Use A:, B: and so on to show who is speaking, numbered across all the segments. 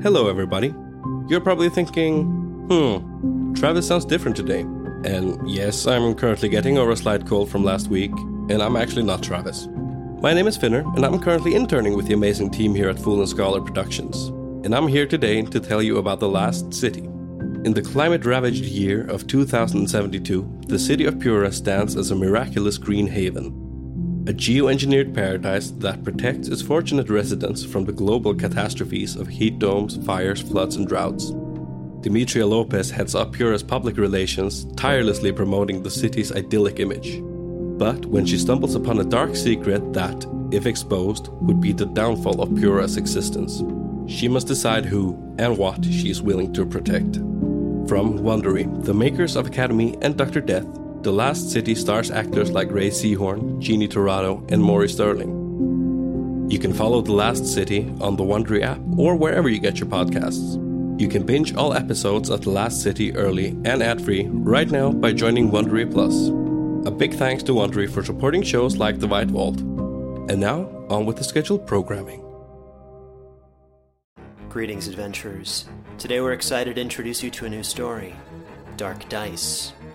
A: Hello, everybody. You're probably thinking, hmm, Travis sounds different today. And yes, I'm currently getting over a slight cold from last week, and I'm actually not Travis. My name is Finner, and I'm currently interning with the amazing team here at Fool and Scholar Productions. And I'm here today to tell you about The Last City. In the climate ravaged year of 2072, the city of Pura stands as a miraculous green haven, a geoengineered paradise that protects its fortunate residents from the global catastrophes of heat domes, fires, floods, and droughts. Demetria Lopez heads up Pura's public relations, tirelessly promoting the city's idyllic image. But when she stumbles upon a dark secret that, if exposed, would be the downfall of Pura's existence, she must decide who and what she is willing to protect. From Wondery, the makers of Academy and Dr. Death, the Last City stars actors like Rhea Seehorn, Jeannie Torrado, and Maury Sterling. You can follow The Last City on the Wondery app or wherever you get your podcasts. You can binge all episodes of The Last City early and ad-free right now by joining Wondery Plus. A big thanks to Wondery for supporting shows like The White Vault. And now, on with the scheduled programming.
B: Greetings, adventurers. Today we're excited to introduce you to a new story Dark Dice,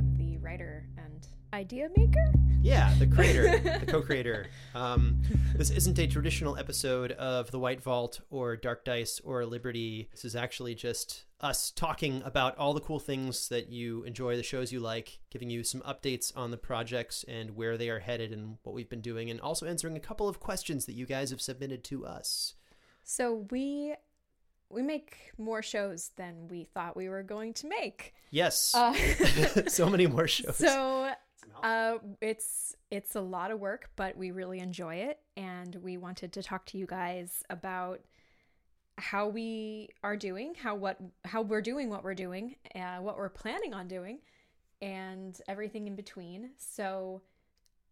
C: and idea maker.
B: Yeah, the creator, the co-creator. Um, this isn't a traditional episode of The White Vault or Dark Dice or Liberty. This is actually just us talking about all the cool things that you enjoy, the shows you like, giving you some updates on the projects and where they are headed and what we've been doing, and also answering a couple of questions that you guys have submitted to us.
C: So we we make more shows than we thought we were going to make.
B: Yes,
C: Uh,
B: so many more shows.
C: so uh, it's it's a lot of work, but we really enjoy it, and we wanted to talk to you guys about how we are doing, how what how we're doing what we're doing, uh, what we're planning on doing, and everything in between. So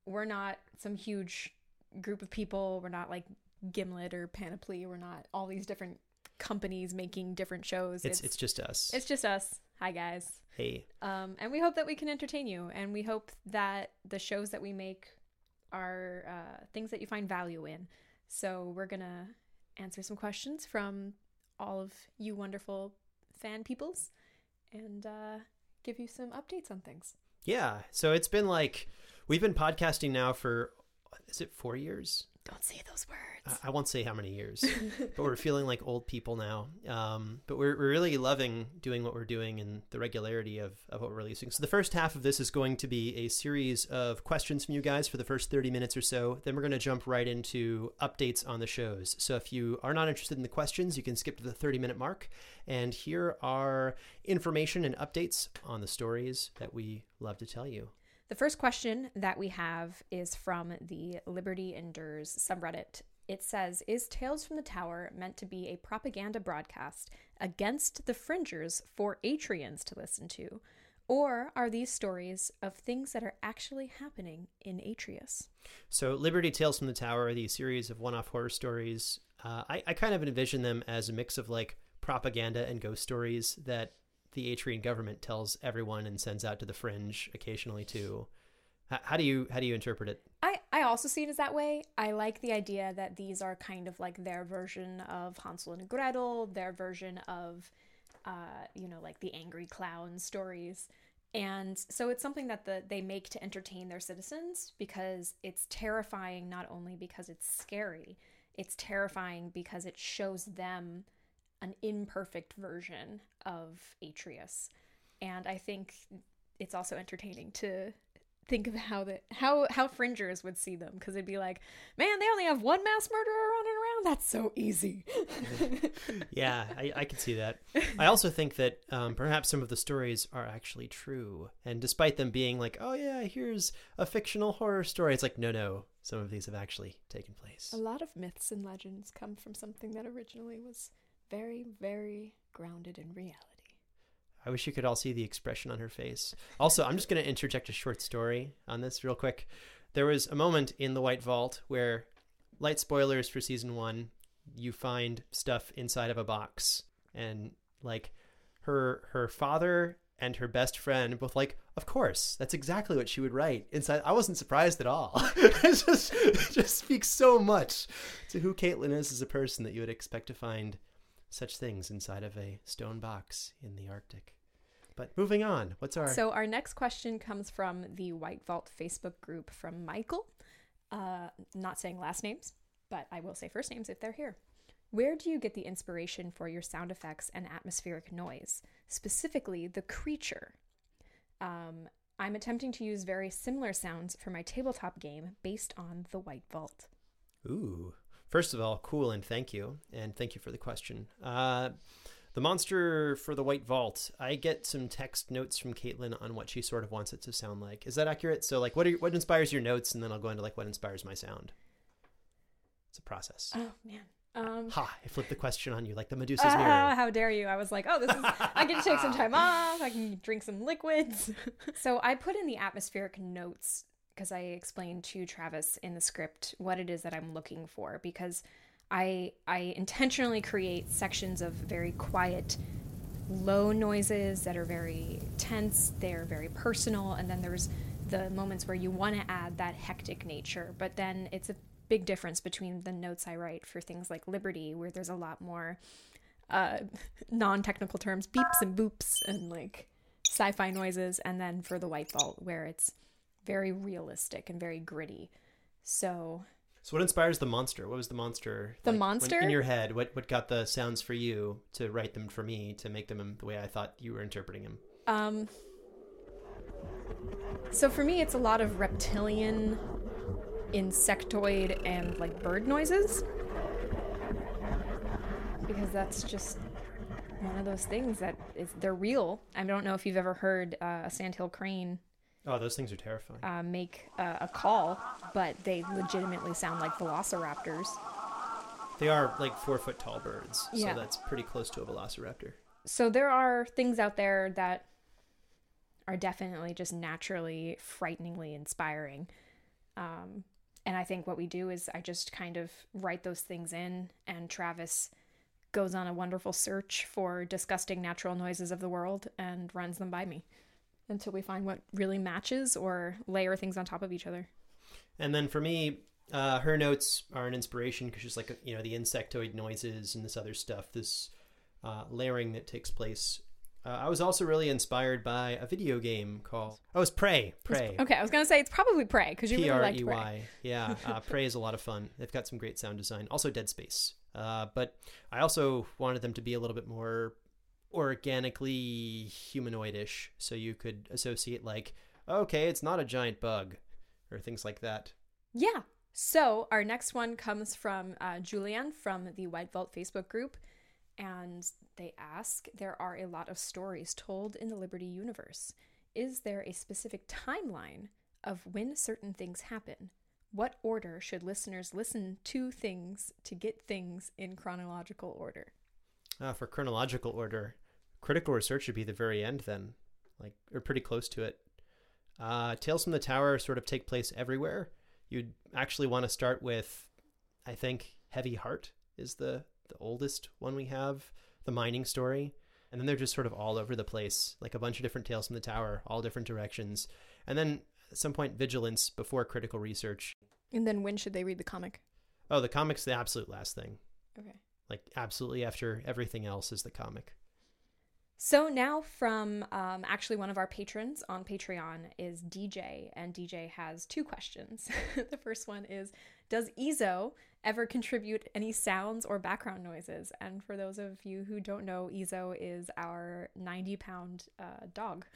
C: we're not some huge group of people. We're not like Gimlet or Panoply. We're not all these different companies making different shows.
B: it's it's just us.
C: it's just us. Hi guys.
B: hey,
C: Um, and we hope that we can entertain you, and we hope that the shows that we make are uh, things that you find value in. So we're gonna answer some questions from all of you wonderful fan peoples, and uh, give you some updates on things.
B: yeah. So it's been like we've been podcasting now for is it four years?
C: Don't say those
B: I- I won't say how many years, but we're feeling like old people now. Um, but we're, we're really loving doing what we're doing and the regularity of, of what we're releasing. So the first half of this is going to be a series of questions from you guys for the first 30 minutes or so. Then we're going to jump right into updates on the shows. So if you are not interested in the questions, you can skip to the 30 minute mark. And here are information and updates on the stories that we love to tell you.
C: The first question that we have is from the Liberty Endures subreddit. It says, Is Tales from the Tower meant to be a propaganda broadcast against the fringers for Atrians to listen to? Or are these stories of things that are actually happening in Atreus?
B: So, Liberty Tales from the Tower, are the series of one off horror stories, uh, I, I kind of envision them as a mix of like propaganda and ghost stories that the Atrian government tells everyone and sends out to the fringe occasionally too. How do you how do you interpret it?
C: I, I also see it as that way. I like the idea that these are kind of like their version of Hansel and Gretel, their version of, uh, you know, like the angry clown stories. And so it's something that the, they make to entertain their citizens because it's terrifying, not only because it's scary, it's terrifying because it shows them an imperfect version of Atreus. And I think it's also entertaining to think of how the how how fringers would see them because it'd be like, man, they only have one mass murderer running around. That's so easy.
B: yeah, I, I can see that. I also think that um, perhaps some of the stories are actually true, and despite them being like, oh yeah, here's a fictional horror story, it's like, no, no, some of these have actually taken place.
C: A lot of myths and legends come from something that originally was very, very grounded in reality.
B: I wish you could all see the expression on her face. Also, I'm just going to interject a short story on this real quick. There was a moment in the White Vault where, light spoilers for season one, you find stuff inside of a box, and like her her father and her best friend both like, of course, that's exactly what she would write inside. I wasn't surprised at all. it just it just speaks so much to who Kaitlin is as a person that you would expect to find such things inside of a stone box in the Arctic. But moving on, what's our.
C: So, our next question comes from the White Vault Facebook group from Michael. Uh, not saying last names, but I will say first names if they're here. Where do you get the inspiration for your sound effects and atmospheric noise, specifically the creature? Um, I'm attempting to use very similar sounds for my tabletop game based on the White Vault.
B: Ooh. First of all, cool and thank you. And thank you for the question. Uh, the monster for the White Vault. I get some text notes from Caitlin on what she sort of wants it to sound like. Is that accurate? So, like, what are, what inspires your notes, and then I'll go into like what inspires my sound. It's a process.
C: Oh man. Um,
B: ha! I flipped the question on you like the Medusa's
C: ah,
B: mirror.
C: how dare you! I was like, oh, this is. I get to take some time off. I can drink some liquids. so I put in the atmospheric notes because I explained to Travis in the script what it is that I'm looking for because I I intentionally create sections of very quiet low noises that are very tense, they're very personal and then there's the moments where you want to add that hectic nature, but then it's a big difference between the notes I write for things like Liberty where there's a lot more uh, non-technical terms, beeps and boops and like sci-fi noises and then for the White Vault where it's very realistic and very gritty. So
B: so what inspires the monster? What was the monster?
C: The like, monster
B: when, in your head. What what got the sounds for you to write them for me to make them the way I thought you were interpreting them?
C: Um. So for me, it's a lot of reptilian, insectoid, and like bird noises. Because that's just one of those things that is they're real. I don't know if you've ever heard uh, a sandhill crane
B: Oh, those things are terrifying.
C: Uh, make uh, a call, but they legitimately sound like velociraptors.
B: They are like four foot tall birds,
C: yeah.
B: so that's pretty close to a velociraptor.
C: So there are things out there that are definitely just naturally frighteningly inspiring. Um, and I think what we do is I just kind of write those things in, and Travis goes on a wonderful search for disgusting natural noises of the world and runs them by me until we find what really matches or layer things on top of each other.
B: And then for me, uh, her notes are an inspiration because she's like, you know, the insectoid noises and this other stuff, this uh, layering that takes place. Uh, I was also really inspired by a video game called oh, it's Prey. Prey.
C: okay, I was gonna say it's probably Prey because you really liked Prey.
B: yeah, uh, Prey is a lot of fun. They've got some great sound design. Also, Dead Space. Uh, but I also wanted them to be a little bit more organically humanoidish so you could associate like okay it's not a giant bug or things like that.
C: Yeah. So our next one comes from uh, julianne from the white vault facebook group and they ask there are a lot of stories told in the liberty universe. Is there a specific timeline of when certain things happen? What order should listeners listen to things to get things in chronological order
B: uh, for chronological order, critical research should be the very end then, like or pretty close to it. Uh, Tales from the Tower sort of take place everywhere. You'd actually want to start with, I think, Heavy Heart is the the oldest one we have, the mining story, and then they're just sort of all over the place, like a bunch of different Tales from the Tower, all different directions, and then at some point Vigilance before critical research.
C: And then when should they read the comic?
B: Oh, the comic's the absolute last thing.
C: Okay.
B: Like absolutely after everything else is the comic.
C: So now from um, actually one of our patrons on Patreon is DJ, and DJ has two questions. the first one is Does Ezo ever contribute any sounds or background noises. And for those of you who don't know, Ezo is our 90 pound uh, dog.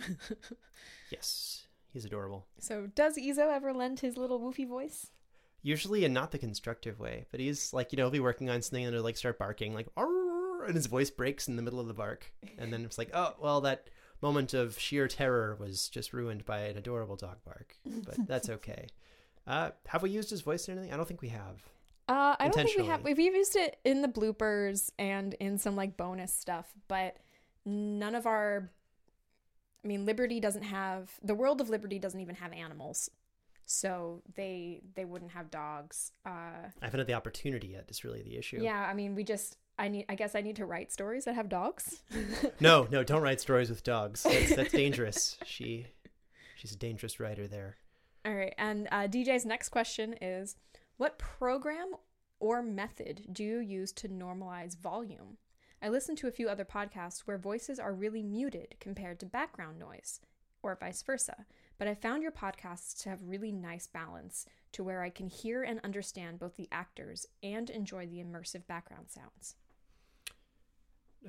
B: Yes, he's adorable.
C: so, does Ezo ever lend his little woofy voice?
B: Usually in not the constructive way, but he's like, you know, he'll be working on something and he'll like start barking, like, "Arr!" and his voice breaks in the middle of the bark. And then it's like, oh, well, that moment of sheer terror was just ruined by an adorable dog bark. But that's okay. Uh, have we used his voice in anything? I don't think we have.
C: Uh, I don't think we have. We've used it in the bloopers and in some like bonus stuff, but none of our. I mean, Liberty doesn't have the world of Liberty doesn't even have animals, so they they wouldn't have dogs. Uh,
B: I haven't had the opportunity yet. Is really the issue.
C: yeah, I mean, we just. I need. I guess I need to write stories that have dogs.
B: No, no, don't write stories with dogs. That's, that's dangerous. She, she's a dangerous writer there.
C: All right, and uh, DJ's next question is: What program or method do you use to normalize volume? I listened to a few other podcasts where voices are really muted compared to background noise, or vice versa. But I found your podcasts to have really nice balance to where I can hear and understand both the actors and enjoy the immersive background sounds.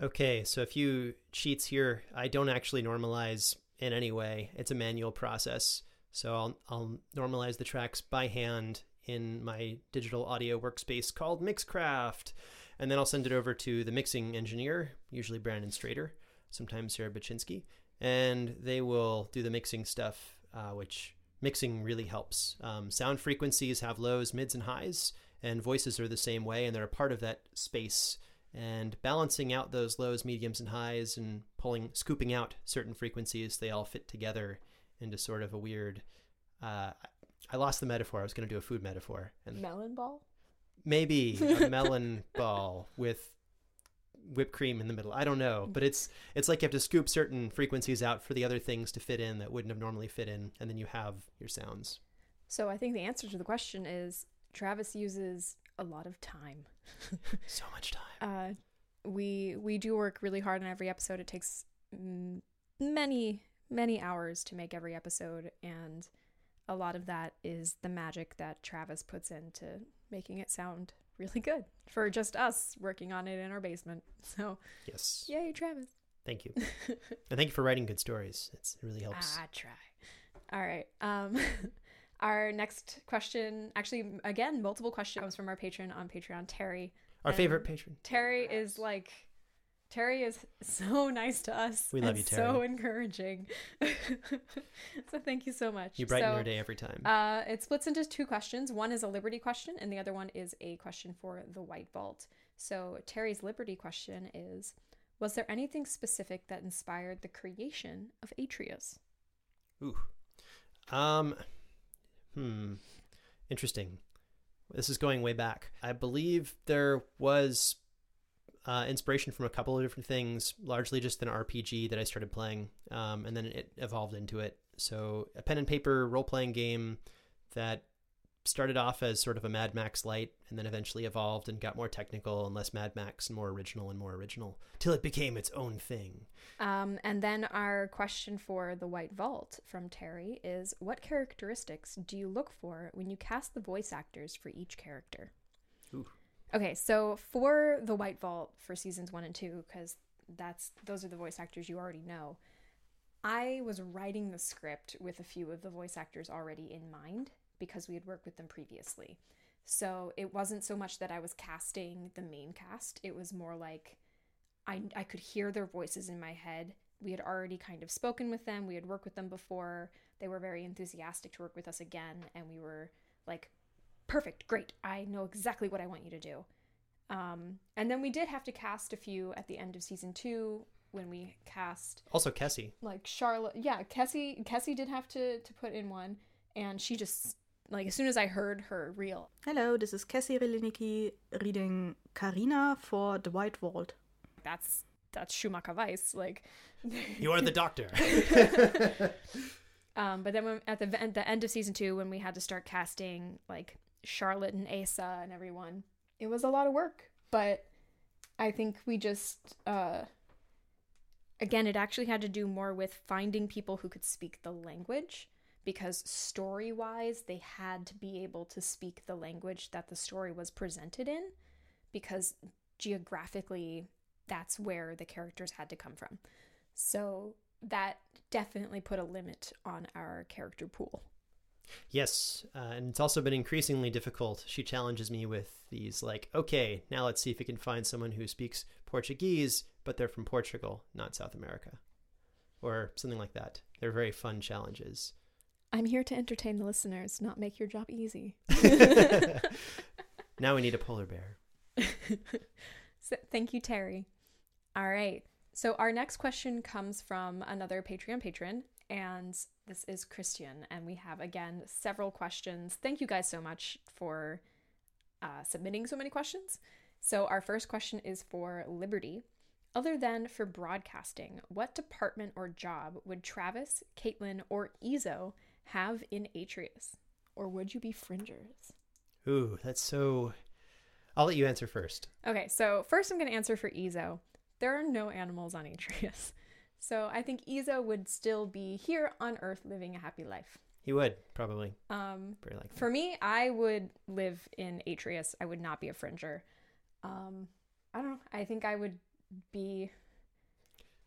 B: Okay, so a few cheats here. I don't actually normalize in any way. It's a manual process. So I'll I'll normalize the tracks by hand in my digital audio workspace called Mixcraft. And then I'll send it over to the mixing engineer, usually Brandon Strader, sometimes Sarah Baczynski, and they will do the mixing stuff, uh, which mixing really helps. Um, sound frequencies have lows, mids, and highs, and voices are the same way, and they're a part of that space and balancing out those lows, mediums, and highs, and pulling, scooping out certain frequencies, they all fit together into sort of a weird. Uh, I lost the metaphor. I was going to do a food metaphor, and
C: Melon ball?
B: maybe a melon ball with whipped cream in the middle. I don't know, but it's it's like you have to scoop certain frequencies out for the other things to fit in that wouldn't have normally fit in, and then you have your sounds.
C: So I think the answer to the question is Travis uses a lot of time.
B: So much time.
C: uh, we we do work really hard on every episode. It takes many many hours to make every episode, and a lot of that is the magic that Travis puts into making it sound really good for just us working on it in our basement. So
B: Yes.
C: yay, Travis!
B: Thank you, and thank you for writing good stories. It's, it really helps.
C: I try. All right. Um, our next question, actually, again, multiple questions comes from our patron on Patreon, Terry.
B: Our
C: and-
B: favorite patron.
C: Terry is like Terry is so nice to us.
B: We love you, Terry.
C: So encouraging. so thank you so much.
B: You brighten
C: so,
B: our day every time.
C: Uh, it splits into two questions. One is a Liberty question, and the other one is a question for the White Vault. So Terry's Liberty question is: Was there anything specific that inspired the creation of Atreus?
B: Ooh. Um. Hmm. Interesting. This is going way back. I believe there was uh, inspiration from a couple of different things, largely just an RPG that I started playing, um, and then it evolved into it. So a pen and paper role playing game that started off as sort of a Mad Max light, and then eventually evolved and got more technical and less Mad Max and more original and more original, till it became its own thing.
C: Um, and then our question for the White Vault from Terry is: What characteristics do you look for when you cast the voice actors for each character?
B: Ooh.
C: Okay, so for the White Vault for seasons one and two, because that's those are the voice actors you already know. I was writing the script with a few of the voice actors already in mind because we had worked with them previously. So it wasn't so much that I was casting the main cast, it was more like I, I could hear their voices in my head. We had already kind of spoken with them, we had worked with them before. They were very enthusiastic to work with us again, and we were like, perfect, great, I know exactly what I want you to do. Um, and then we did have to cast a few at the end of season two when we cast
B: Also, Kessie.
C: like Charlotte. Yeah, Kessie. Kessie did have to to put in one, and she just like as soon as I heard her reel,
D: Hello, this is Kessie Relinicki reading Karina for The White Vault.
C: that's that's Schumacher Weiss. Like,
B: You are the doctor.
C: um, but then when, at the at the end of season two, when we had to start casting like Charlotte and Asa and everyone, it was a lot of work. But I think we just uh, again, it actually had to do more with finding people who could speak the language because story wise, they had to be able to speak the language that the story was presented in because geographically, that's where the characters had to come from. So that definitely put a limit on our character pool.
B: Yes, uh, and it's also been increasingly difficult. She challenges me with these, like, okay, now let's see if we can find someone who speaks Portuguese, but they're from Portugal, not South America, or something like that. They're very fun challenges.
C: I'm here to entertain the listeners, not make your job easy.
B: now we need a polar bear.
C: so, thank you, Terry. All right. So, our next question comes from another Patreon patron, and this is Christian. And we have, again, several questions. Thank you guys so much for uh, submitting so many questions. So, our first question is for Liberty. Other than for broadcasting, what department or job would Travis, Kaitlin, or Ezo have in Atreus? Or would you be fringers?
B: Ooh, that's so. I'll let you answer first.
C: Okay, so first I'm going to answer for Ezo. There are no animals on Atreus. So I think Ezo would still be here on Earth living a happy life.
B: He would, probably.
C: Um, Very likely. For me, I would live in Atreus. I would not be a fringer. Um, I don't know. I think I would be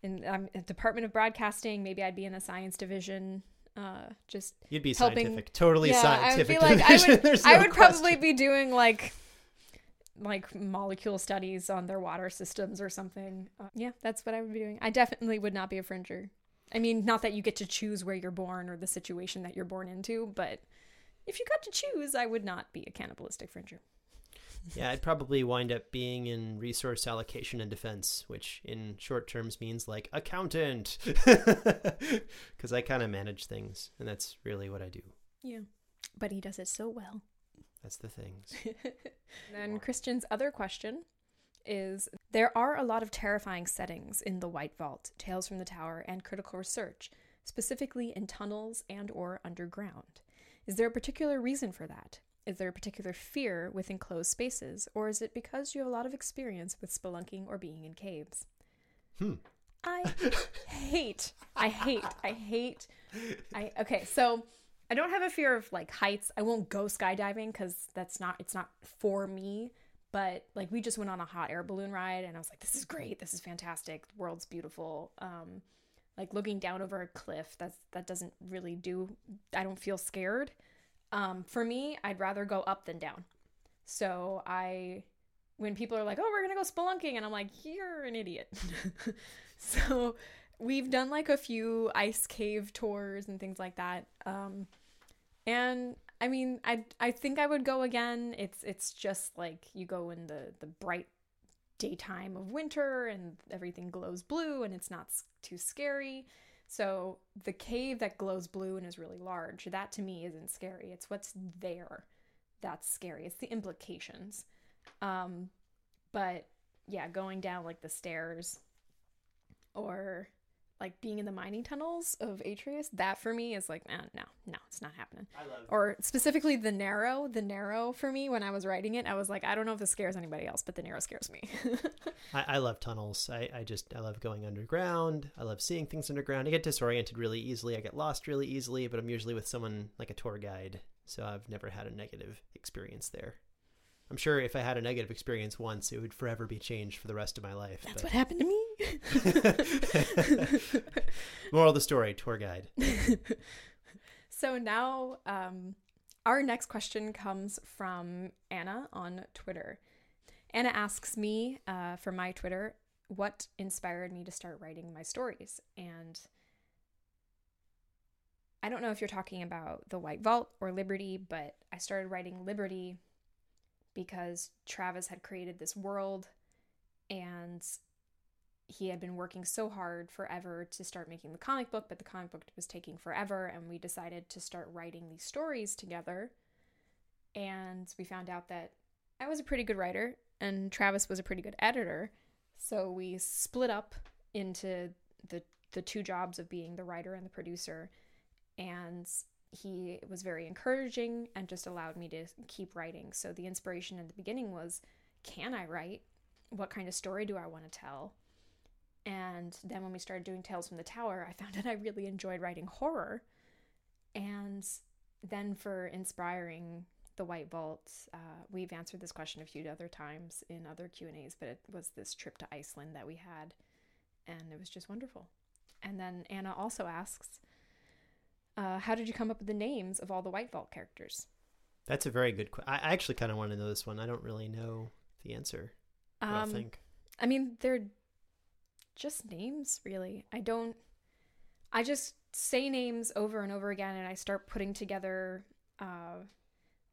C: in um, Department of Broadcasting. Maybe I'd be in the science division uh, just
B: you'd be helping, scientific, totally yeah, scientific.
C: I would, be like, I would, no I would probably be doing like like molecule studies on their water systems or something. Uh, yeah, that's what I would be doing. I definitely would not be a fringer. I mean, not that you get to choose where you're born or the situation that you're born into, but if you got to choose, I would not be a cannibalistic fringer.
B: Yeah, I'd probably wind up being in resource allocation and defense, which in short terms means like accountant, because I kind of manage things, and that's really what I do.
C: Yeah, but he does it so well.
B: That's the things.
C: then Christian's other question is there are a lot of terrifying settings in the White Vault, Tales from the Tower, and Critical Research, specifically in tunnels and or underground. Is there a particular reason for that? Is there a particular fear with enclosed spaces, or is it because you have a lot of experience with spelunking or being in caves?
B: Hmm.
C: I hate, I hate, I hate, I, okay, so I don't have a fear of like heights. I won't go skydiving because that's not, it's not for me. But like we just went on a hot air balloon ride and I was like, this is great. This is fantastic. The world's beautiful. Um, like looking down over a cliff, that's, that doesn't really do, I don't feel scared. Um, for me, I'd rather go up than down. So I, when people are like, "Oh, we're gonna go spelunking," and I'm like, "You're an idiot." so we've done like a few ice cave tours and things like that. Um, and I mean, I I think I would go again. It's it's just like you go in the the bright daytime of winter and everything glows blue and it's not too scary. So the cave that glows blue and is really large, that to me isn't scary. It's what's there that's scary. It's the implications. Um, but yeah, going down like the stairs or like being in the mining tunnels of Atreus, that for me is like, eh, no, no, it's not happening. I love or specifically the narrow, the narrow for me when I was writing it, I was like, I don't know if this scares anybody else, but the narrow scares me.
B: I, I, love tunnels. I, I just I love going underground. I love seeing things underground. I get disoriented really easily. I get lost really easily, but I'm usually with someone like a tour guide, so I've never had a negative experience there. I'm sure if I had a negative experience once, it would forever be changed for the rest of my life.
C: That's but... what happened to me.
B: Moral of the story: tour guide.
C: so now, um, our next question comes from Anna on Twitter. Anna asks me uh, for my Twitter what inspired me to start writing my stories, and I don't know if you're talking about the White Vault or Liberty, but I started writing Liberty because Travis had created this world and he had been working so hard forever to start making the comic book, but the comic book was taking forever, and we decided to start writing these stories together. And we found out that I was a pretty good writer, and Travis was a pretty good editor. So we split up into the the two jobs of being the writer and the producer. And he was very encouraging and just allowed me to keep writing. So the inspiration in the beginning was can I write? What kind of story do I want to tell? And then when we started doing Tales from the Tower, I found that I really enjoyed writing horror. And then for inspiring the White Vault, uh, we've answered this question a few other times in other Q and A's, but it was this trip to Iceland that we had, and it was just wonderful. And then Anna also asks, uh, "How did you come up with the names of all the White Vault characters?"
B: That's a very good question. I actually kind of want to know this one. I don't really know the answer. Um, I think.
C: I mean, they're just names, really. I don't. I just say names over and over again, and I start putting together uh,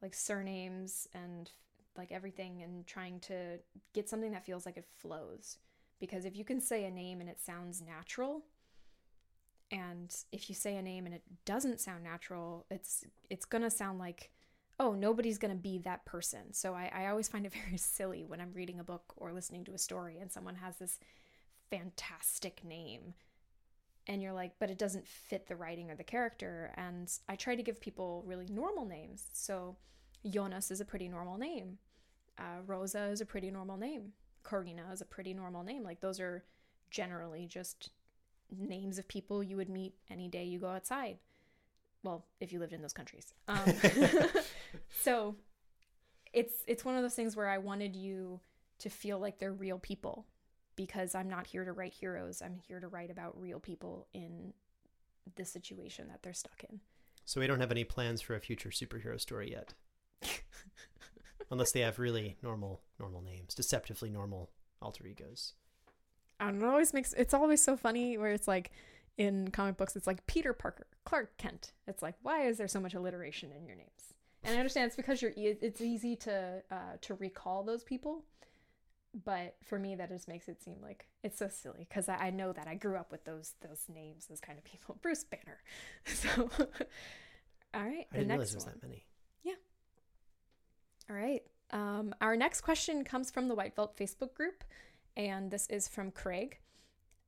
C: like surnames and like everything, and trying to get something that feels like it flows. Because if you can say a name and it sounds natural, and if you say a name and it doesn't sound natural, it's it's gonna sound like oh, nobody's to be that person. So I, I always find it very silly when I'm reading a book or listening to a story and someone has this fantastic name and you're like, but it doesn't fit the writing or the character. And I try to give people really normal names. So Jonas is a pretty normal name. Uh, Rosa is a pretty normal name. Karina is a pretty normal name. Like those are generally just names of people you would meet any day you go outside. Well, if you lived in those countries. Um, so it's it's one of those things where I wanted you to feel like they're real people because I'm not here to write heroes. I'm here to write about real people in the situation that they're stuck in.
B: So we don't have any plans for a future superhero story yet. Unless they have really normal normal names, deceptively normal alter egos.
C: I don't know, it always makes it's always so funny where it's like in comic books it's like Peter Parker, Clark Kent. It's like why is there so much alliteration in your names? And I understand it's because you're it's easy to uh, to recall those people but for me that just makes it seem like it's so silly because I, I, know that i grew up with those those names those kind of people bruce banner so all right
B: I the next one. that many
C: yeah all right um, our next question comes from the white vault facebook group and this is from craig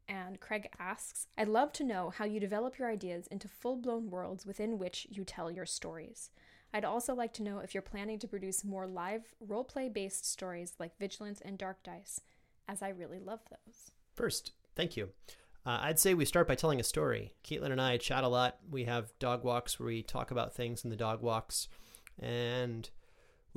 C: and craig asks i'd love to know how you develop your ideas into full-blown worlds within which you tell your stories I'd also like to know if you're planning to produce more live roleplay based stories like Vigilance and Dark Dice, as I really love those.
B: First, thank you. Uh, I'd say we start by telling a story. Kaitlin and I chat a lot. We have dog walks where we talk about things in the dog walks, and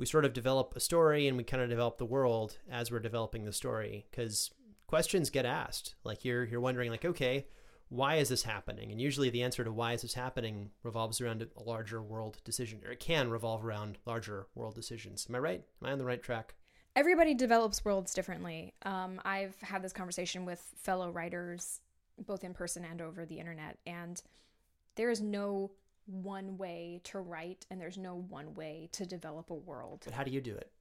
B: we sort of develop a story and we kind of develop the world as we're developing the story because questions get asked. Like you're you're wondering, like, okay, why is this happening? And usually the answer to why is this happening revolves around a larger world decision, or it can revolve around larger world decisions. Am I right? Am I on the right track?
C: Everybody develops worlds differently. Um, I've had this conversation with fellow writers, both in person and over the internet, and there is no one way to write, and there's no one way to develop a world.
B: But how do you do it?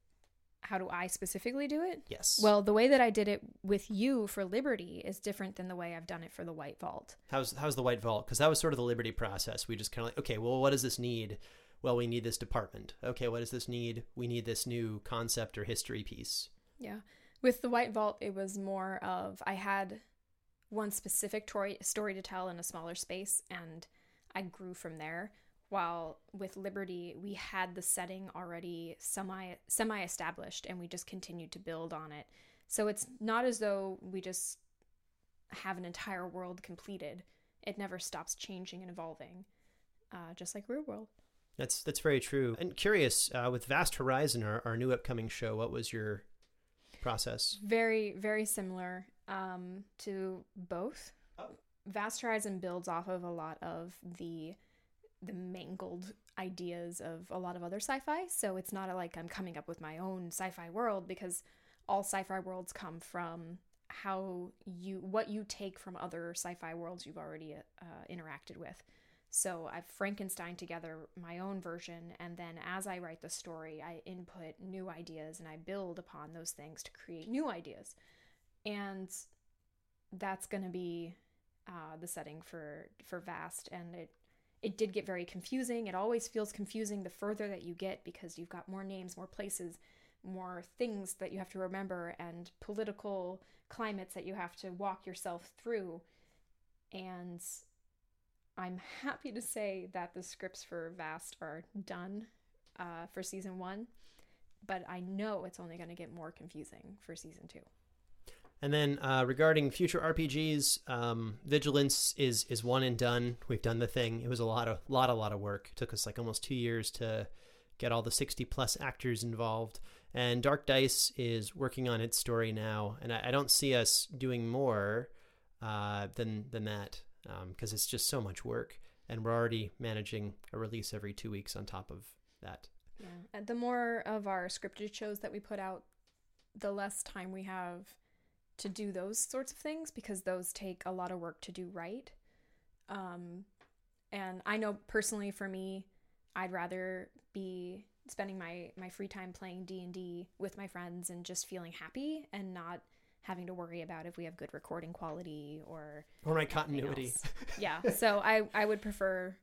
C: how do I specifically do it?
B: Yes.
C: Well, the way that I did it with you for Liberty is different than the way I've done it for the White Vault.
B: How's how's the White Vault? Because that was sort of the Liberty process. We just kind of like, okay, well, what does this need? Well, we need this department. Okay, what does this need? We need this new concept or history piece.
C: Yeah. With the White Vault, it was more of I had one specific story story to tell in a smaller space, and I grew from there while with Liberty we had the setting already semi semi established and we just continued to build on it. So it's not as though we just have an entire world completed. It never stops changing and evolving, uh, just like Real World.
B: That's that's very true. And curious uh, with Vast Horizon, our, our new upcoming show, what was your process?
C: Very very similar um, to both. Oh. Vast Horizon builds off of a lot of the the mangled ideas of a lot of other sci-fi. So it's not like I'm coming up with my own sci-fi world because all sci-fi worlds come from how you what you take from other sci-fi worlds you've already uh, interacted with. So I've Frankenstein together my own version, and then as I write the story, I input new ideas and I build upon those things to create new ideas. And that's going to be uh, the setting for for Vast, and it it did get very confusing. It always feels confusing the further that you get because you've got more names, more places, more things that you have to remember, and political climates that you have to walk yourself through. And I'm happy to say that the scripts for Vast are done uh, for season one, but I know it's only going to get more confusing for season two.
B: And then uh, regarding future RPGs, um, Vigilance is is one and done. We've done the thing. It was a lot of lot a lot of work. It took us like almost two years to get all the sixty plus actors involved. And Dark Dice is working on its story now, and I, I don't see us doing more uh, than than that because um, it's just so much work, and we're already managing a release every two weeks on top of that.
C: Yeah, the more of our scripted shows that we put out, the less time we have to do those sorts of things because those take a lot of work to do right. Um, and I know personally for me, I'd rather be spending my my free time playing D&D with my friends and just feeling happy and not having to worry about if we have good recording quality or
B: or my continuity.
C: yeah. So I I would prefer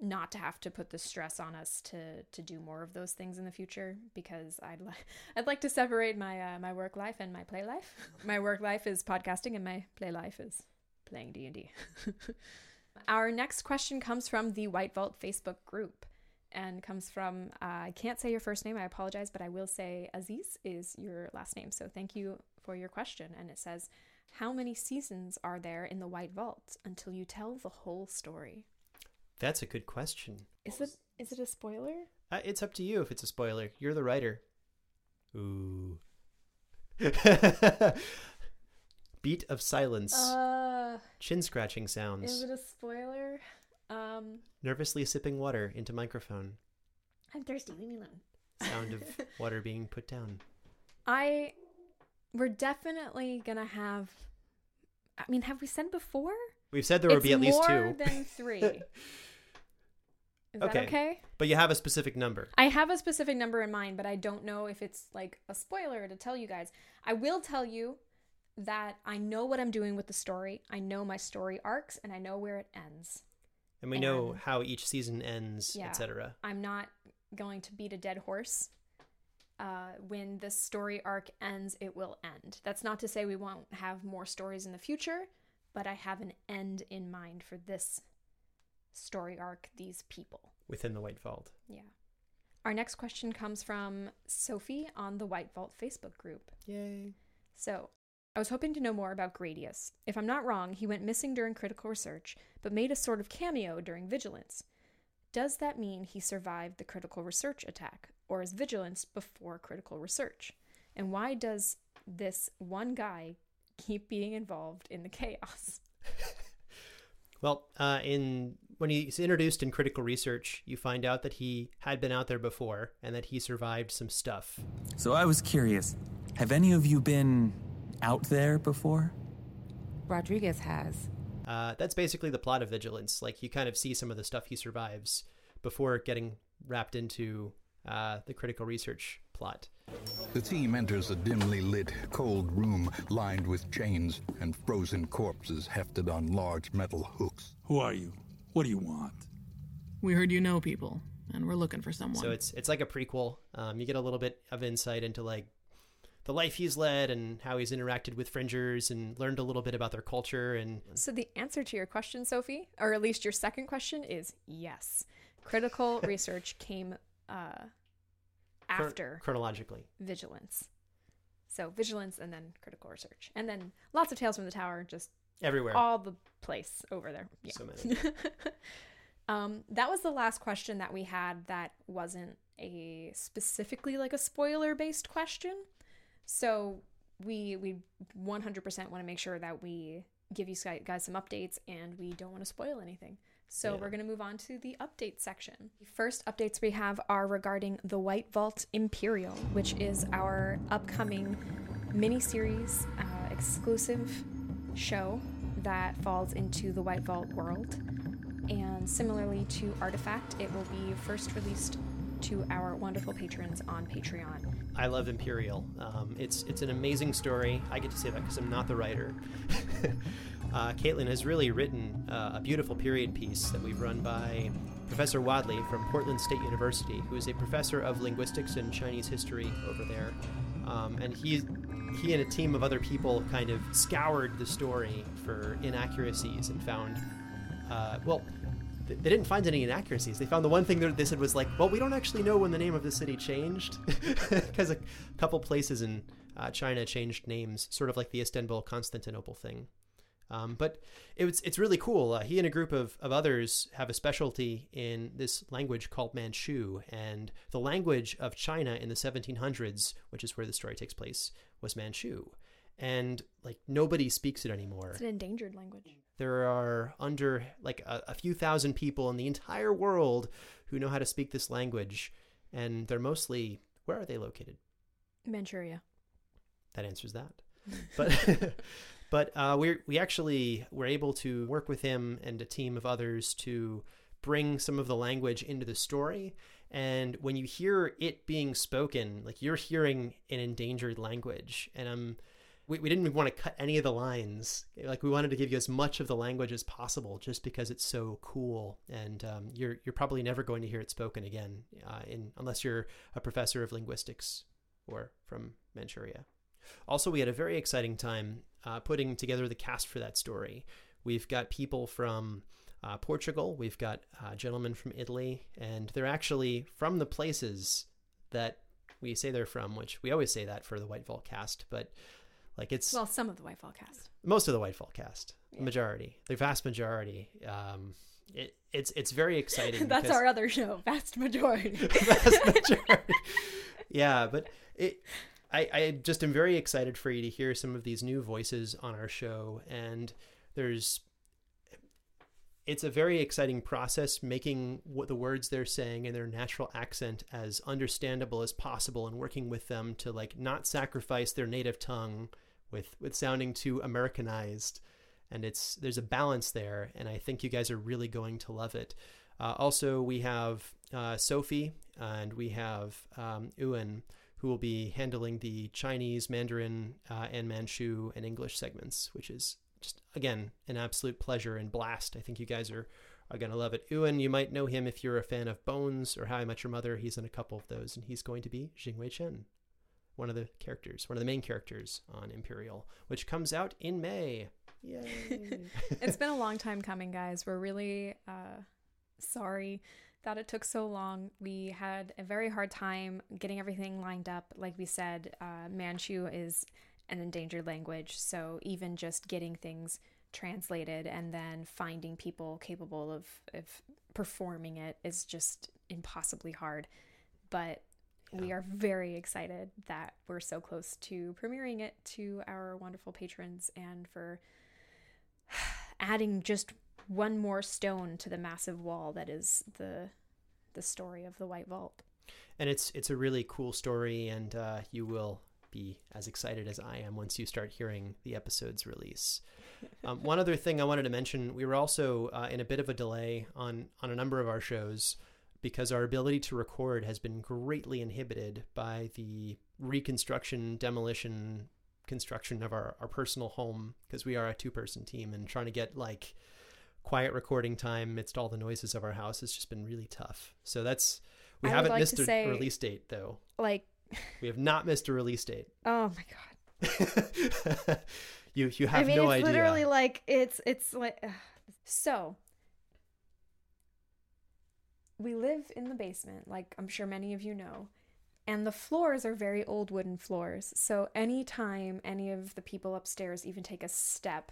C: not to have to put the stress on us to to do more of those things in the future because I'd like I'd like to separate my uh, my work life and my play life. my work life is podcasting and my play life is playing D&D. Our next question comes from the White Vault Facebook group and comes from uh, I can't say your first name. I apologize, but I will say Aziz is your last name. So thank you for your question. And it says, "How many seasons are there in the White Vault until you tell the whole story?"
B: That's a good question.
C: Is it is it a spoiler?
B: Uh, it's up to you if it's a spoiler. You're the writer. Ooh. Beat of silence.
C: Uh,
B: Chin scratching sounds.
C: Is it a spoiler? Um,
B: Nervously sipping water into microphone.
C: I'm thirsty. Leave me alone.
B: Sound of water being put down.
C: I. We're definitely gonna have. I mean, have we said before?
B: We've said there would be at least two.
C: More than three. Is
B: okay.
C: that okay?
B: But you have a specific number.
C: I have a specific number in mind, but I don't know if it's like a spoiler to tell you guys. I will tell you that I know what I'm doing with the story. I know my story arcs and I know where it ends.
B: And we and know how each season ends, yeah, etc.
C: I'm not going to beat a dead horse. Uh, when the story arc ends, it will end. That's not to say we won't have more stories in the future, but I have an end in mind for this story arc these people
B: within the White Vault.
C: Yeah. Our next question comes from Sophie on the White Vault Facebook group.
B: Yay.
C: So, I was hoping to know more about Gradius. If I'm not wrong, he went missing during critical research, but made a sort of cameo during vigilance. Does that mean he survived the critical research attack, or is vigilance before critical research? And why does this one guy keep being involved in the chaos?
B: well, uh, in when he's introduced in critical research, you find out that he had been out there before and that he survived some stuff.
E: So I was curious have any of you been out there before?
F: Rodriguez has.
B: Uh, that's basically the plot of Vigilance. Like, you kind of see some of the stuff he survives before getting wrapped into uh, the critical research plot.
G: The team enters a dimly lit, cold room lined with chains and frozen corpses hefted on large metal hooks.
H: Who are you? What do you want?
I: We heard you know people, and we're looking for someone.
B: So it's it's like a prequel. Um, you get a little bit of insight into like the life he's led and how he's interacted with fringers and learned a little bit about their culture and
C: so the answer to your question sophie or at least your second question is yes critical research came uh, after
B: chronologically.
C: vigilance. So vigilance and then critical research. And then lots of tales from the tower just
B: everywhere.
C: all the place over there.
B: Yeah. so many.
C: Um, that was the last question that we had that wasn't a specifically like a spoiler based question. So we we 100% want to make sure that we give you guys some updates and we don't want to spoil anything so yeah. we're going to move on to the update section. The first updates we have are regarding the White Vault Imperial, which is our upcoming mini series uh, exclusive show that falls into the White Vault world. And similarly to Artifact, it will be first released to our wonderful patrons on Patreon.
B: I love Imperial. Um, it's it's an amazing story. I get to say that because I'm not the writer. uh, Kaitlin has really written uh, a beautiful period piece that we've run by Professor Wadley from Portland State University, who is a professor of linguistics and Chinese history over there. Um, and he he and a team of other people kind of scoured the story for inaccuracies and found, uh, well, they didn't find any inaccuracies. They found the one thing that they said was like, well, we don't actually know when the name of the city changed, because a couple places in uh, China changed names, sort of like the Istanbul Constantinople thing. Um, but it's it's really cool. Uh, he and a group of, of others have a specialty in this language called Manchu, and the language of China in the 1700s, which is where the story takes place, was Manchu, and like nobody speaks it anymore.
C: It's an endangered language.
B: There are under like a, a few thousand people in the entire world who know how to speak this language, and they're mostly where are they located?
C: Manchuria.
B: That answers that. but but uh, we we actually were able to work with him and a team of others to bring some of the language into the story. And when you hear it being spoken, like you're hearing an endangered language, and um, we, we didn't want to cut any of the lines. Like we wanted to give you as much of the language as possible, just because it's so cool. And um, you're you're probably never going to hear it spoken again, uh, in unless you're a professor of linguistics or from Manchuria. Also, we had a very exciting time uh, putting together the cast for that story. We've got people from uh, Portugal, we've got uh, gentlemen from Italy, and they're actually from the places that we say they're from, which we always say that for the White Vault cast, but like it's
C: well, some of the White Vault cast,
B: most of the White Vault cast, yeah. majority, the vast majority. Um, it, it's it's very exciting.
C: That's
B: because,
C: our other show, vast majority.
B: vast majority. yeah, but it I, I just am very excited for you to hear some of these new voices on our show. And there's, it's a very exciting process making what the words they're saying in their natural accent as understandable as possible and working with them to like not sacrifice their native tongue with, with sounding too Americanized. And it's, there's a balance there. And I think you guys are really going to love it. Uh, also, we have uh, Sophie and we have um, Ewan who will be handling the Chinese, Mandarin, uh, and Manchu and English segments, which is just, again, an absolute pleasure and blast. I think you guys are, are going to love it. Ewan, you might know him if you're a fan of Bones or How I Met Your Mother. He's in a couple of those, and he's going to be Jingwei Chen, one of the characters, one of the main characters on Imperial, which comes out in May. Yay!
C: it's been a long time coming, guys. We're really uh, sorry that it took so long. We had a very hard time getting everything lined up. Like we said, uh, Manchu is an endangered language, so even just getting things translated and then finding people capable of, of performing it is just impossibly hard. But yeah. we are very excited that we're so close to premiering it to our wonderful patrons and for adding just one more stone to the massive wall that is the the story of the White Vault.
B: And it's it's a really cool story, and uh, you will be as excited as I am once you start hearing the episode's release. Um, one other thing I wanted to mention: we were also uh, in a bit of a delay on on a number of our shows because our ability to record has been greatly inhibited by the reconstruction, demolition, construction of our, our personal home because we are a two person team and trying to get like quiet recording time amidst all the noises of our house has just been really tough. So that's we I haven't like missed a say, release date though.
C: Like
B: we have not missed a release date.
C: Oh my
B: god. you you have
C: I mean,
B: no
C: it's
B: idea.
C: Literally like it's it's like uh, so we live in the basement, like I'm sure many of you know. And the floors are very old wooden floors. So anytime any of the people upstairs even take a step,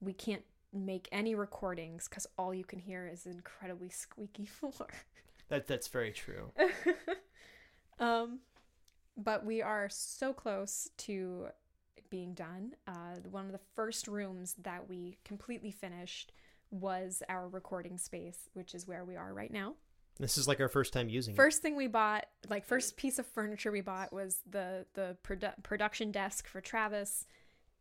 C: we can't make any recordings because all you can hear is incredibly squeaky floor.
B: that that's very true.
C: um, but we are so close to being done. Uh, one of the first rooms that we completely finished was our recording space, which is where we are right now.
B: This is like our first time using
C: first it. thing we bought, like first piece of furniture we bought was the the produ- production desk for Travis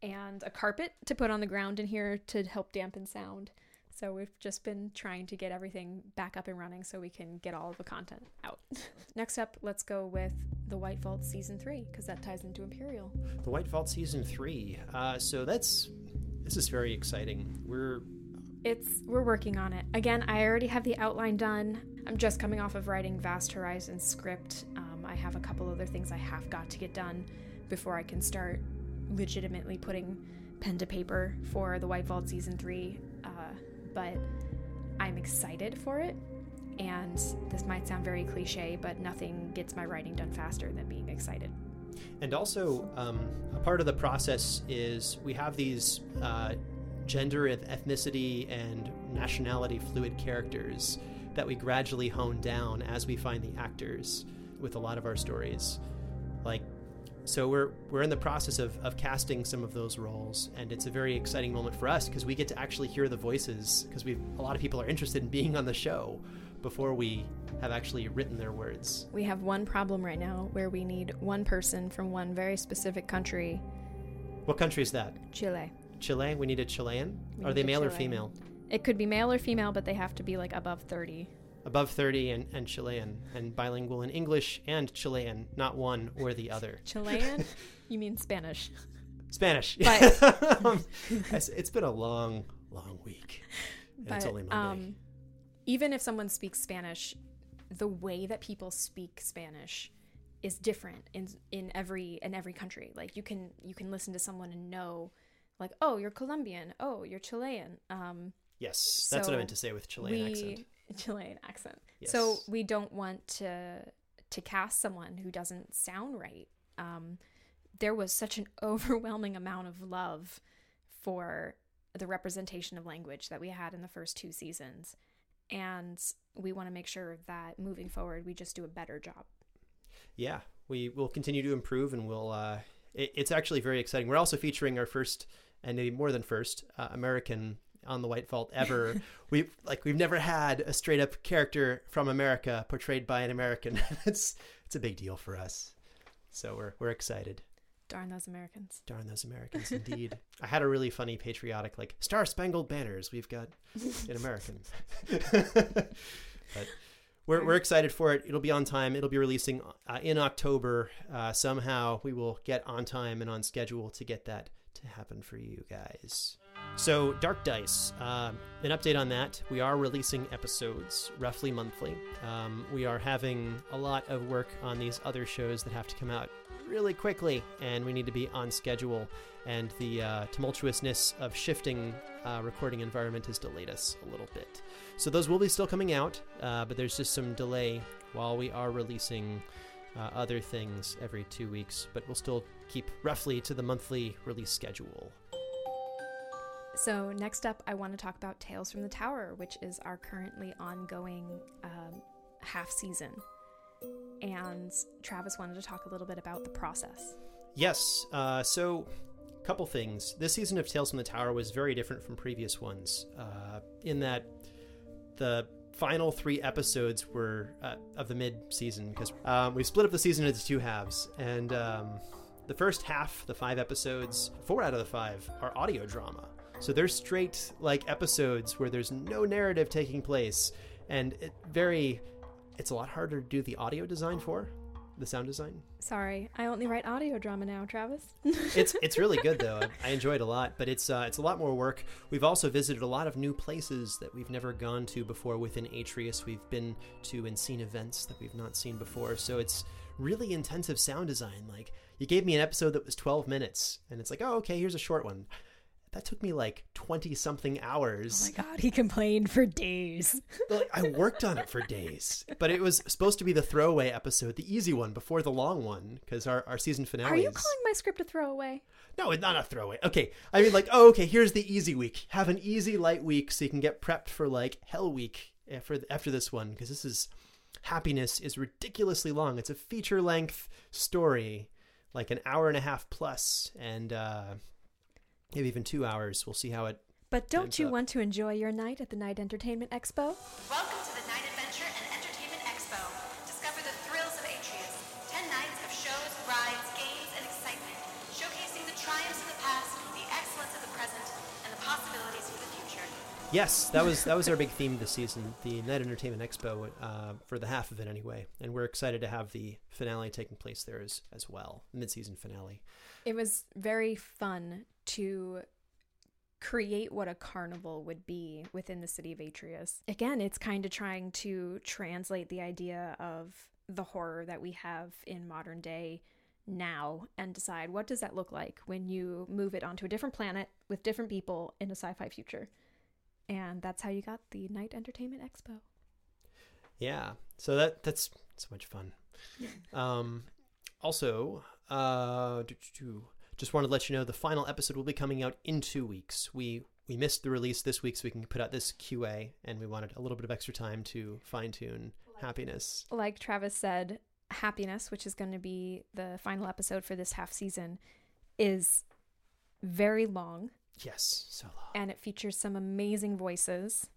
C: and a carpet to put on the ground in here to help dampen sound. So we've just been trying to get everything back up and running so we can get all of the content out. Next up, let's go with the White Vault season three because that ties into Imperial.
B: The White Vault season three. Uh, so that's this is very exciting. We're
C: it's we're working on it. Again, I already have the outline done. I'm just coming off of writing Vast Horizon script. Um, I have a couple other things I have got to get done before I can start legitimately putting pen to paper for the White Vault season three, uh, but I'm excited for it. And this might sound very cliche, but nothing gets my writing done faster than being excited.
B: And also, um, a part of the process is we have these uh, gender, ethnicity, and nationality fluid characters that we gradually hone down as we find the actors with a lot of our stories. Like, so we're we're in the process of, of casting some of those roles, and it's a very exciting moment for us because we get to actually hear the voices because we a lot of people are interested in being on the show before we have actually written their words.
C: We have one problem right now where we need one person from one very specific country.
B: What country is that?
C: Chile.
B: Chile. We need a Chilean.
C: We
B: are they male or female?
C: It could be male or female, but they have to be like above 30.
B: Above 30 and, and Chilean and bilingual in English and Chilean, not one or the other.
C: Chilean? you mean Spanish?
B: Spanish.
C: But-
B: it's- been a long, long week. And it's only Monday.
C: um, even if someone speaks Spanish, the way that people speak Spanish is different in in every in every country. Like you can you can listen to someone and know, like, oh, you're Colombian. Oh, you're Chilean. Um,
B: yes, that's what I meant to say with Chilean
C: we,
B: accent.
C: Chilean accent. So we don't want to to cast someone who doesn't sound right. Um, there was such an overwhelming amount of love for the representation of language that we had in the first two seasons, and we want to make sure that moving forward we just do a better job.
B: yeah, we will continue to improve, and we'll. Uh, it, it's actually very exciting. We're also featuring our first, and maybe more than first, uh, American on the White Vault ever. we like we've never had a straight up character from America portrayed by an American. it's it's a big deal for us. So we're we're excited.
C: Darn those Americans!
B: Darn those Americans, indeed. I had a really funny patriotic like Star Spangled Banners. We've got an American, but we're we're excited for it. It'll be on time. It'll be releasing uh, in October. Uh, somehow we will get on time and on schedule to get that to happen for you guys. So, Dark Dice, um, an update on that. We are releasing episodes roughly monthly. Um, we are having a lot of work on these other shows that have to come out really quickly, and we need to be on schedule. And the uh, tumultuousness of shifting uh, recording environment has delayed us a little bit. So, those will be still coming out, uh, but there's just some delay while we are releasing uh, other things every two weeks, but we'll still keep roughly to the monthly release schedule.
C: So next up, I want to talk about Tales from the Tower, which is our currently ongoing um, half season. And Travis wanted to talk a little bit about the process.
B: Yes. Uh, so, a couple things. This season of Tales from the Tower was very different from previous ones, uh, in that the final three episodes were uh, of the mid-season because um, we split up the season into two halves, and um, the first half, the five episodes, four out of the five are audio drama. So they're straight like episodes where there's no narrative taking place, and it very. It's a lot harder to do the audio design for, the sound design.
C: Sorry, I only write audio drama now, Travis.
B: it's it's really good though. I, I enjoy it a lot, but it's uh, it's a lot more work. We've also visited a lot of new places that we've never gone to before within Atreus. We've been to and seen events that we've not seen before. So it's really intensive sound design. Like you gave me an episode that was 12 minutes, and it's like, oh, okay, here's a short one. That took me like 20 something hours.
C: Oh my god, he complained for days.
B: like, I worked on it for days, but it was supposed to be the throwaway episode, the easy one before the long one, because our, our season finale.
C: Are you
B: is-
C: calling my script a throwaway?
B: No, it's not a throwaway. Okay, I mean like, oh, okay, here's the easy week. Have an easy light week so you can get prepped for like hell week after after this one because this is happiness is ridiculously long. It's a feature length story, like an hour and a half plus, and uh, maybe even two hours. We'll see how it.
C: But don't
B: ends
C: you
B: up.
C: want to enjoy your night at the Night Entertainment Expo?
J: Welcome to the Night
B: Yes, that was that was our big theme this season, the Night Entertainment Expo, uh, for the half of it anyway, and we're excited to have the finale taking place there as as well, mid-season finale.
C: It was very fun to create what a carnival would be within the city of Atreus. Again, it's kind of trying to translate the idea of the horror that we have in modern day now and decide what does that look like when you move it onto a different planet with different people in a sci-fi future. And that's how you got the Night Entertainment Expo.
B: Yeah. So that that's so much fun. Um, also, uh, just wanted to let you know the final episode will be coming out in two weeks. We we missed the release this week, so we can put out this QA, and we wanted a little bit of extra time to fine tune happiness.
C: Like Travis said, Happiness, which is going to be the final episode for this half season, is very long
B: Yes, so long.
C: and it features some amazing voices.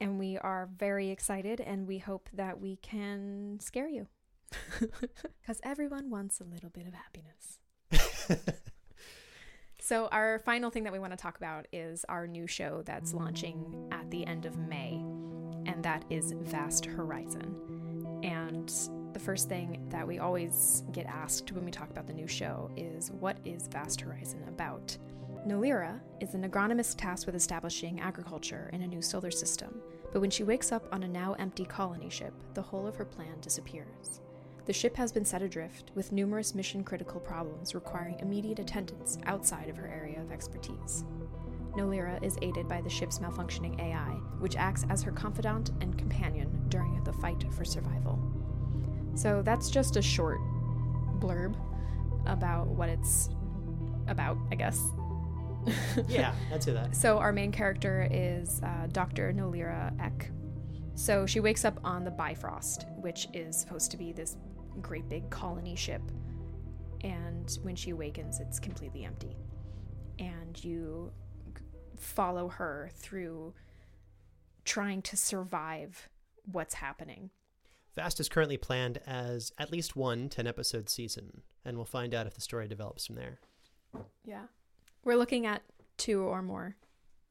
C: And we are very excited and we hope that we can scare you. Because everyone wants a little bit of happiness. so, our final thing that we want to talk about is our new show that's launching at the end of May, and that is Vast Horizon. And the first thing that we always get asked when we talk about the new show is what is Vast Horizon about? Nolira is an agronomist tasked with establishing agriculture in a new solar system, but when she wakes up on a now empty colony ship, the whole of her plan disappears. The ship has been set adrift, with numerous mission critical problems requiring immediate attendance outside of her area of expertise. Nolira is aided by the ship's malfunctioning AI, which acts as her confidant and companion during the fight for survival. So that's just a short blurb about what it's about, I guess.
B: yeah, I'd say that.
C: So our main character is uh, Dr. Nolira Eck. So she wakes up on the Bifrost, which is supposed to be this great big colony ship. And when she awakens, it's completely empty. And you follow her through trying to survive what's happening.
B: Vast is currently planned as at least one 10 episode season, and we'll find out if the story develops from there.
C: Yeah. We're looking at two or more.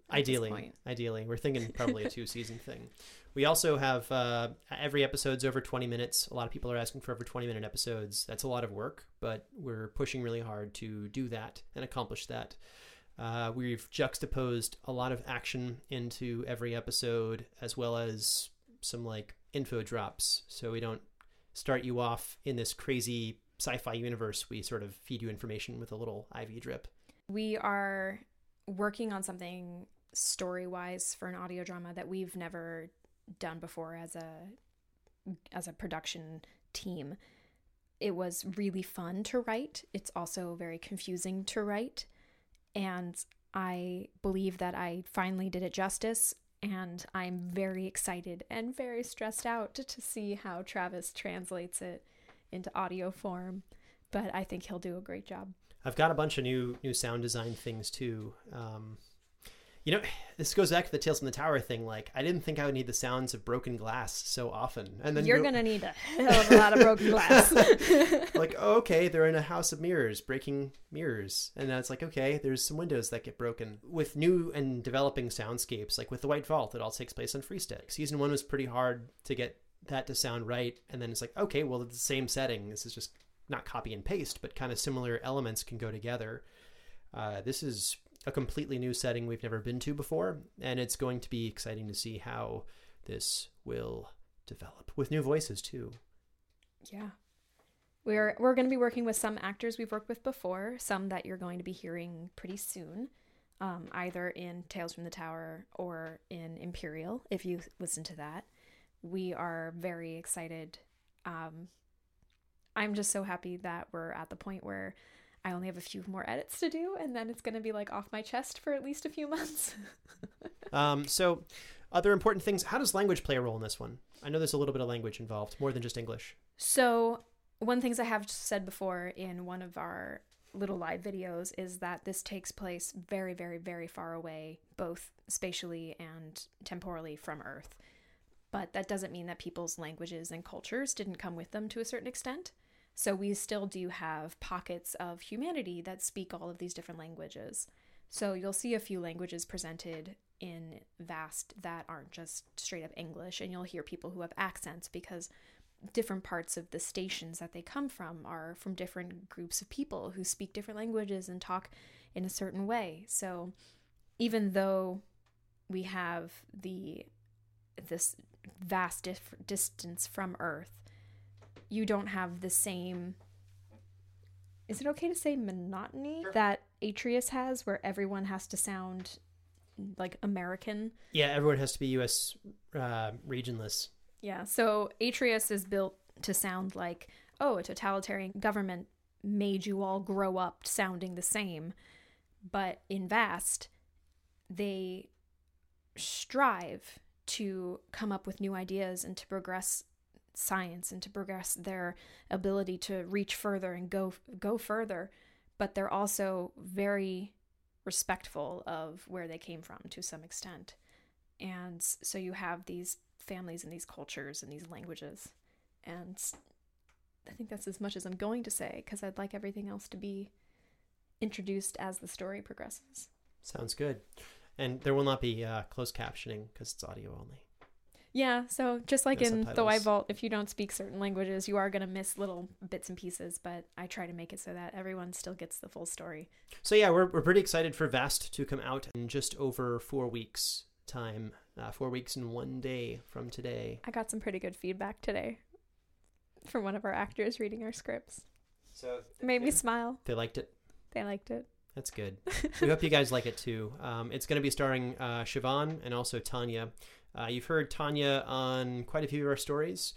B: Ideally, ideally, we're thinking probably a two season thing. We also have uh, every episode's over 20 minutes. A lot of people are asking for over 20 minute episodes. That's a lot of work, but we're pushing really hard to do that and accomplish that. Uh, we've juxtaposed a lot of action into every episode, as well as some like info drops, so we don't start you off in this crazy sci-fi universe. We sort of feed you information with a little IV drip.
C: We are working on something story wise for an audio drama that we've never done before as a as a production team. It was really fun to write. It's also very confusing to write. And i believe that i finally did it justice and i'm very excited and very stressed out to, to see how travis translates it into audio form. But i think he'll do a great job
B: I've got a bunch of new new sound design things too. Um, you know, this goes back to the Tales from the Tower thing. Like, I didn't think I would need the sounds of broken glass so often, and then
C: you're
B: go-
C: gonna need a hell of a lot of broken glass.
B: like, okay, they're in a house of mirrors, breaking mirrors, and then it's like, okay, there's some windows that get broken. With new and developing soundscapes, like with the White Vault, it all takes place on Freestead. Season one was pretty hard to get that to sound right, and then it's like, okay, well, it's the same setting. This is just not copy and paste, but kind of similar elements can go together. Uh, this is a completely new setting we've never been to before, and it's going to be exciting to see how this will develop with new voices too.
C: yeah. We're we're going to be working with some actors we've worked with before, some that you're going to be hearing pretty soon, um, either in Tales from the Tower or in Imperial. If you listen to that, we are very excited. Um, I'm just so happy that we're at the point where I only have a few more edits to do, and then it's going to be like off my chest for at least a few months.
B: Um, so, other important things. How does language play a role in this one? I know there's a little bit of language involved, more than just English.
C: So, one things I have said before in one of our little live videos is that this takes place very, very, very far away, both spatially and temporally from Earth. But that doesn't mean that people's languages and cultures didn't come with them to a certain extent. So, we still do have pockets of humanity that speak all of these different languages. So, you'll see a few languages presented in Vast that aren't just straight up English, and you'll hear people who have accents because different parts of the stations that they come from are from different groups of people who speak different languages and talk in a certain way. So even though we have the this vast dif- distance from Earth, you don't have the same is it okay to say monotony that Atreus has where everyone has to sound like American?
B: Yeah, everyone has to be U.S. Uh, regionless.
C: Yeah, so Atreus is built to sound like, oh, a totalitarian government made you all grow up sounding the same. But in Vast, they strive to come up with new ideas and to progress science and to progress their ability to reach further and go go further but they're also very respectful of where they came from to some extent and so you have these families and these cultures and these languages and i think that's as much as i'm going to say because i'd like everything else to be introduced as the story progresses
B: Sounds good. And there will not be uh, closed captioning because it's audio only.
C: Yeah, so just like
B: No
C: in the
B: subtitles.
C: White Vault, if you don't speak certain languages, you are going to miss little bits and pieces, but I try to make it so that everyone still gets the full story.
B: So yeah, we're we're pretty excited for Vast to come out in just over four weeks time. Uh, four weeks and one day from today.
C: I got some pretty good feedback today from one of our actors reading our scripts.
B: So
C: It made me smile.
B: They liked it.
C: They liked it.
B: That's good. we hope you guys like it too. Um, it's going to be starring uh, Siobhan and also Tanya. Uh, you've heard Tanya on quite a few of our stories.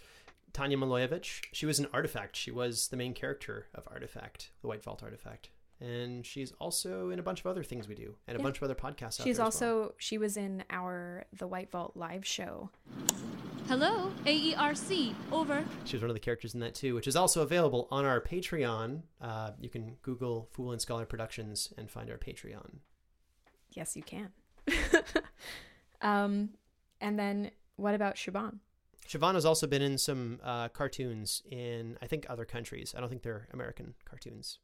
B: Tanya Milojevic. She was an artifact. She was the main character of Artifact, the White Vault Artifact. And she's also in a bunch of other things we do and a
C: Yeah.
B: bunch of other podcasts out
C: She's
B: there as well.
C: also she was in our The White Vault live show.
K: Hello, AERC, over.
B: She was one of the characters in that too, which is also available on our Patreon. Uh, you can Google Fool and Scholar Productions and find our Patreon.
C: Yes, you can. um and then what about Shaban?
B: Siobhan has also been in some uh, cartoons in, I think, other countries. I don't think they're American cartoons,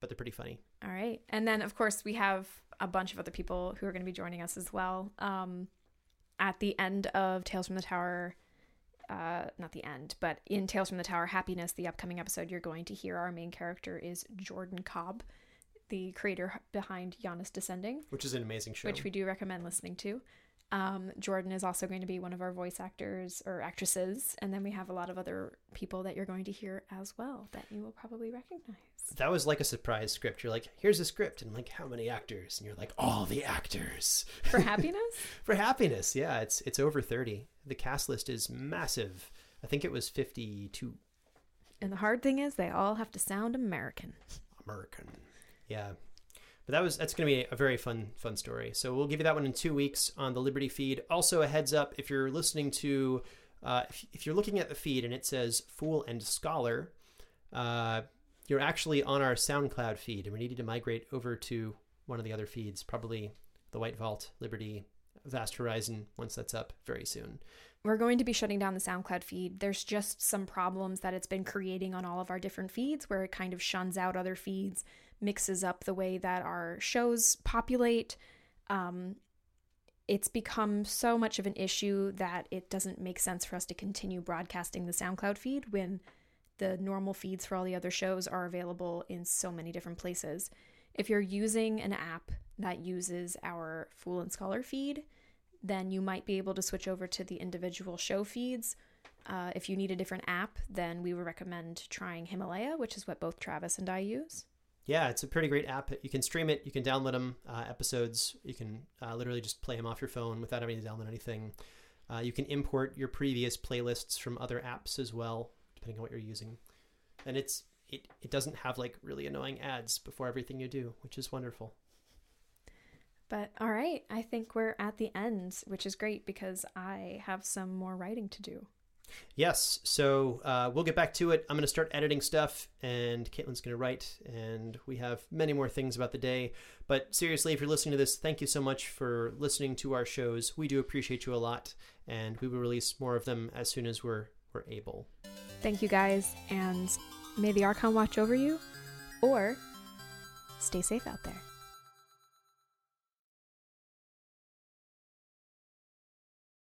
B: but they're pretty funny.
C: All right. And then, of course, we have a bunch of other people who are going to be joining us as well. Um, at the end of Tales from the Tower, uh, not the end, but in Tales from the Tower Happiness, the upcoming episode, you're going to hear our main character is Jordan Cobb, the creator behind Janus Descending,
B: Which is an amazing show.
C: which we do recommend listening to. Um, Jordan is also going to be one of our voice actors or actresses. And then we have a lot of other people that you're going to hear as well that you will probably recognize.
B: That was like a surprise script. You're like, here's a script, and like, how many actors? And you're like, all the actors.
C: For Happiness?
B: For happiness, yeah, it's it's over thirty. The cast list is massive. I think it was fifty-two.
C: And the hard thing is, they all have to sound American.
B: American. Yeah. But that was that's going to be a very fun fun story. So we'll give you that one in 2 weeks on the Liberty feed. Also a heads up if you're listening to uh, if, if you're looking at the feed and it says Fool and Scholar, uh, you're actually on our SoundCloud feed and we need to migrate over to one of the other feeds, probably the White Vault, Liberty, Vast Horizon once that's up very soon.
C: We're going to be shutting down the SoundCloud feed. There's just some problems that it's been creating on all of our different feeds where it kind of shuns out other feeds, mixes up the way that our shows populate. Um, it's become so much of an issue that it doesn't make sense for us to continue broadcasting the SoundCloud feed when the normal feeds for all the other shows are available in so many different places. If you're using an app that uses our Fool and Scholar feed, then you might be able to switch over to the individual show feeds. Uh, if you need a different app, then we would recommend trying Himalaya, which is what both Travis and I use.
B: Yeah, it's a pretty great app. You can stream it. You can download them uh, episodes. You can uh, literally just play them off your phone without having to download anything. Uh, you can import your previous playlists from other apps as well, depending on what you're using. And it's it, it doesn't have like really annoying ads before everything you do, which is wonderful.
C: But all right, I think we're at the end, which is great because I have some more writing to do.
B: Yes, so uh, we'll get back to it. I'm going to start editing stuff, and Kaitlin's going to write, and we have many more things about the day. But seriously, if you're listening to this, thank you so much for listening to our shows. We do appreciate you a lot, and we will release more of them as soon as we're we're able.
C: Thank you guys, and may the Archon watch over you, or stay safe out there.